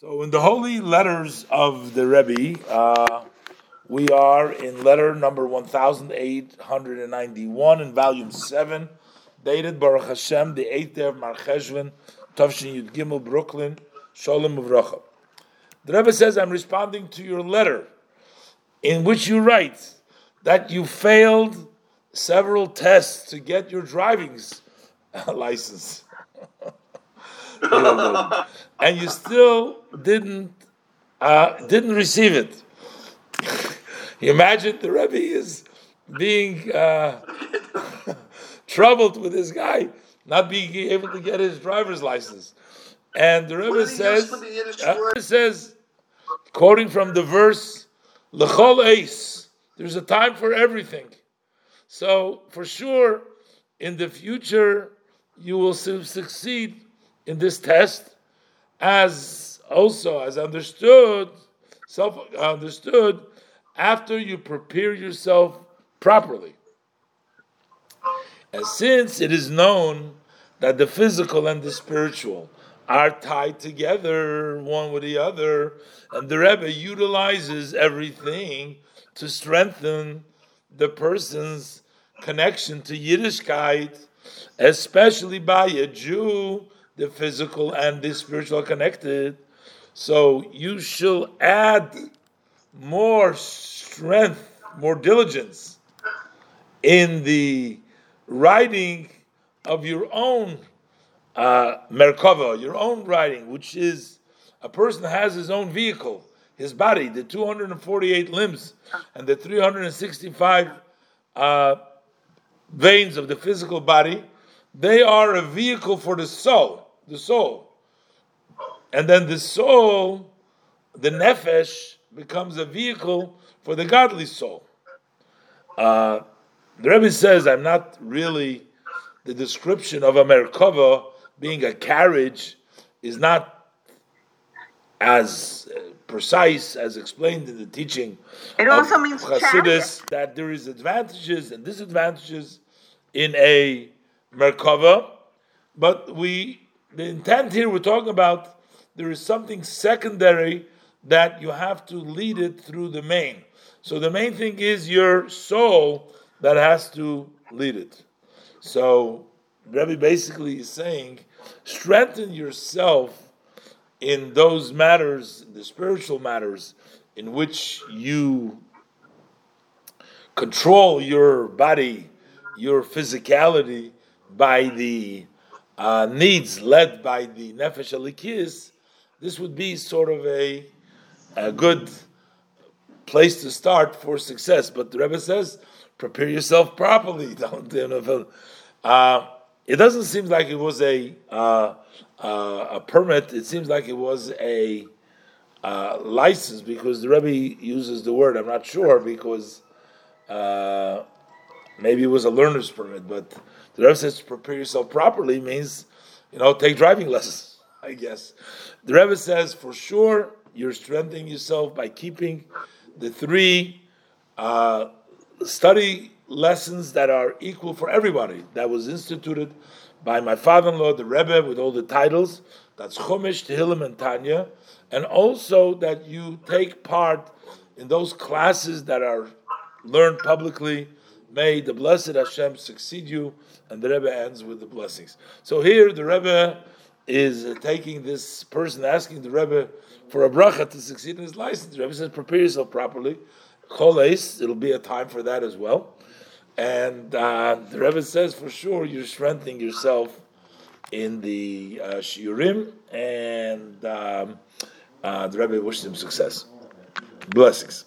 So, in the holy letters of the Rebbe, uh, we are in letter number 1891 in volume 7, dated Baruch Hashem, the 8th day of Mar Cheshvan, Tavshin Yud Gimel, Brooklyn, Sholem Uvracha. The Rebbe says, I'm responding to your letter in which you write that you failed several tests to get your driving license. and you still didn't uh, didn't receive it. you imagine the Rebbe is being uh, troubled with this guy not being able to get his driver's license, and the Rebbe says, uh, says, quoting from the verse, "Lechol Eis." There's a time for everything. So for sure, in the future, you will succeed in this test, as also as understood, self understood, after you prepare yourself properly. And since it is known that the physical and the spiritual are tied together one with the other, and the Rebbe utilizes everything to strengthen the person's connection to Yiddishkeit, especially by a Jew the physical and the spiritual are connected. So you shall add more strength, more diligence in the writing of your own uh, Merkava, your own writing, which is a person has his own vehicle, his body, the 248 limbs and the 365 uh, veins of the physical body, they are a vehicle for the soul the soul. And then the soul, the nefesh, becomes a vehicle for the godly soul. Uh, the Rebbe says, I'm not really, the description of a Merkava being a carriage is not as precise as explained in the teaching. It also means Chassidus, that there is advantages and disadvantages in a Merkava, but we the intent here we're talking about there is something secondary that you have to lead it through the main. So the main thing is your soul that has to lead it. So Rebbe basically is saying, strengthen yourself in those matters, the spiritual matters, in which you control your body, your physicality by the uh, needs led by the Nefesh Elokis, this would be sort of a, a good place to start for success. But the Rebbe says, prepare yourself properly. Don't you know? Uh, it doesn't seem like it was a uh, uh, a permit. It seems like it was a uh, license because the Rebbe uses the word. I'm not sure because uh, maybe it was a learner's permit, but the Rebbe says to prepare yourself properly means, you know, take driving lessons, I guess. The Rebbe says for sure you're strengthening yourself by keeping the three uh, study lessons that are equal for everybody. That was instituted by my father-in-law, the Rebbe, with all the titles. That's Chumash, Tehillim, and Tanya. And also that you take part in those classes that are learned publicly May the blessed Hashem succeed you. And the Rebbe ends with the blessings. So here the Rebbe is taking this person, asking the Rebbe for a bracha to succeed in his license. The Rebbe says, prepare yourself properly. Choles, it'll be a time for that as well. And uh, the Rebbe says, for sure, you're strengthening yourself in the uh, shiurim, and um, uh, the Rebbe wishes him success. Blessings.